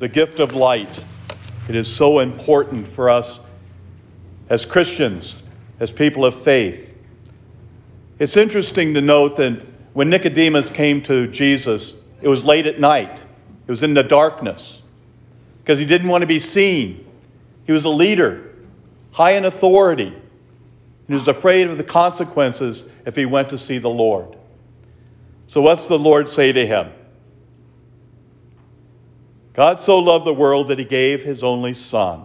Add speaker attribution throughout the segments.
Speaker 1: the gift of light. It is so important for us as Christians, as people of faith. It's interesting to note that when Nicodemus came to Jesus, it was late at night, it was in the darkness, because he didn't want to be seen. He was a leader, high in authority, and he was afraid of the consequences if he went to see the Lord. So, what's the Lord say to him? God so loved the world that he gave his only Son,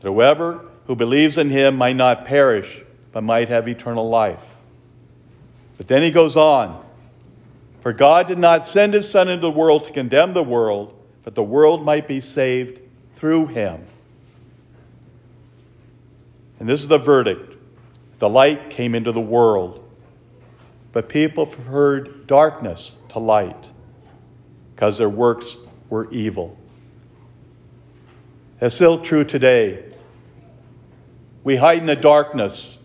Speaker 1: that whoever who believes in him might not perish, but might have eternal life. But then he goes on For God did not send his Son into the world to condemn the world, but the world might be saved through him. And this is the verdict the light came into the world, but people preferred darkness to light because their works were evil. It's still true today. We hide in the darkness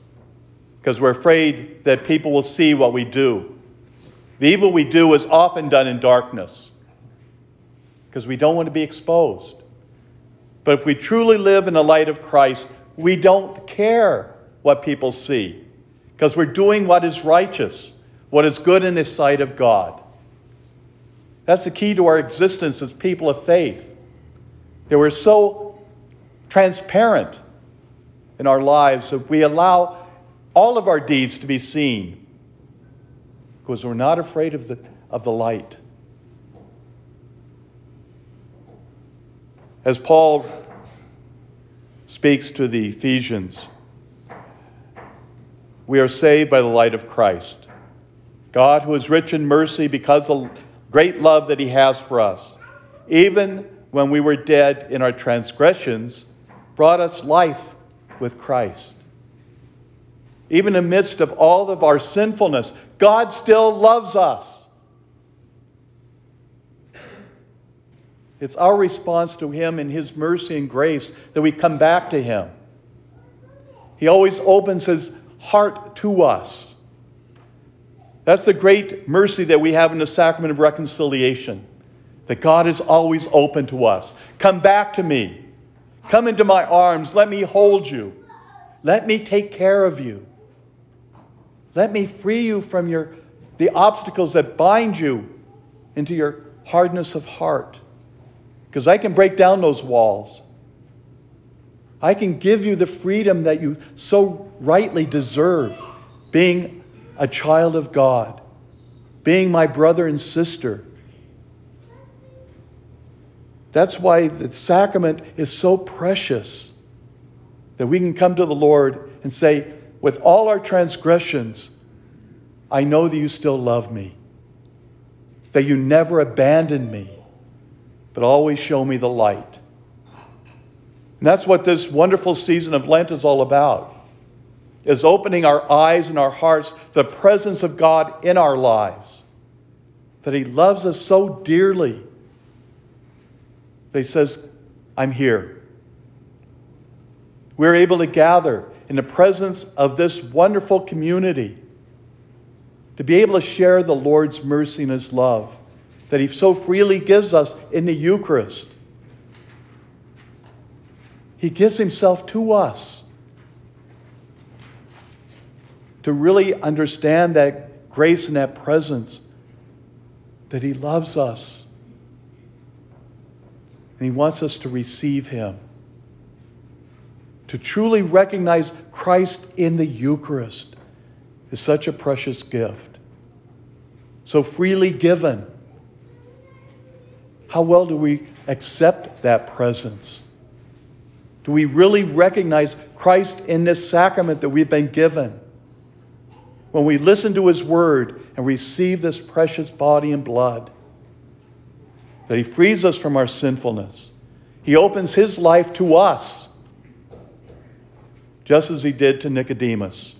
Speaker 1: because we're afraid that people will see what we do. The evil we do is often done in darkness because we don't want to be exposed. But if we truly live in the light of Christ, we don't care what people see because we're doing what is righteous, what is good in the sight of God. That's the key to our existence as people of faith. That we're so transparent in our lives that we allow all of our deeds to be seen because we're not afraid of the, of the light. As Paul speaks to the Ephesians, we are saved by the light of Christ. God, who is rich in mercy because of great love that He has for us, even when we were dead in our transgressions, brought us life with Christ. Even amidst of all of our sinfulness, God still loves us. It's our response to Him in His mercy and grace that we come back to Him. He always opens His heart to us. That's the great mercy that we have in the sacrament of reconciliation. That God is always open to us. Come back to me. Come into my arms. Let me hold you. Let me take care of you. Let me free you from your, the obstacles that bind you into your hardness of heart. Because I can break down those walls. I can give you the freedom that you so rightly deserve, being a child of God, being my brother and sister. That's why the sacrament is so precious that we can come to the Lord and say, with all our transgressions, I know that you still love me, that you never abandoned me, but always show me the light. And that's what this wonderful season of Lent is all about is opening our eyes and our hearts to the presence of God in our lives. That He loves us so dearly that He says, I'm here. We're able to gather in the presence of this wonderful community to be able to share the Lord's mercy and His love that He so freely gives us in the Eucharist. He gives Himself to us to really understand that grace and that presence, that He loves us. And He wants us to receive Him. To truly recognize Christ in the Eucharist is such a precious gift. So freely given. How well do we accept that presence? Do we really recognize Christ in this sacrament that we've been given? When we listen to His word and receive this precious body and blood, that He frees us from our sinfulness. He opens His life to us, just as He did to Nicodemus.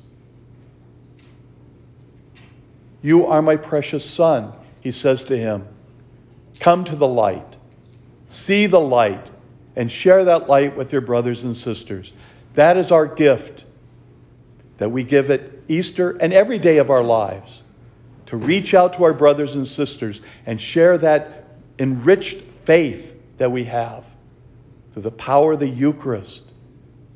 Speaker 1: You are my precious son, He says to him. Come to the light, see the light, and share that light with your brothers and sisters. That is our gift that we give at Easter and every day of our lives to reach out to our brothers and sisters and share that enriched faith that we have through the power of the Eucharist,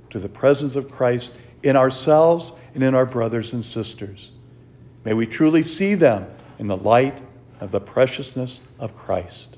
Speaker 1: to the presence of Christ in ourselves and in our brothers and sisters. May we truly see them in the light of the preciousness of Christ.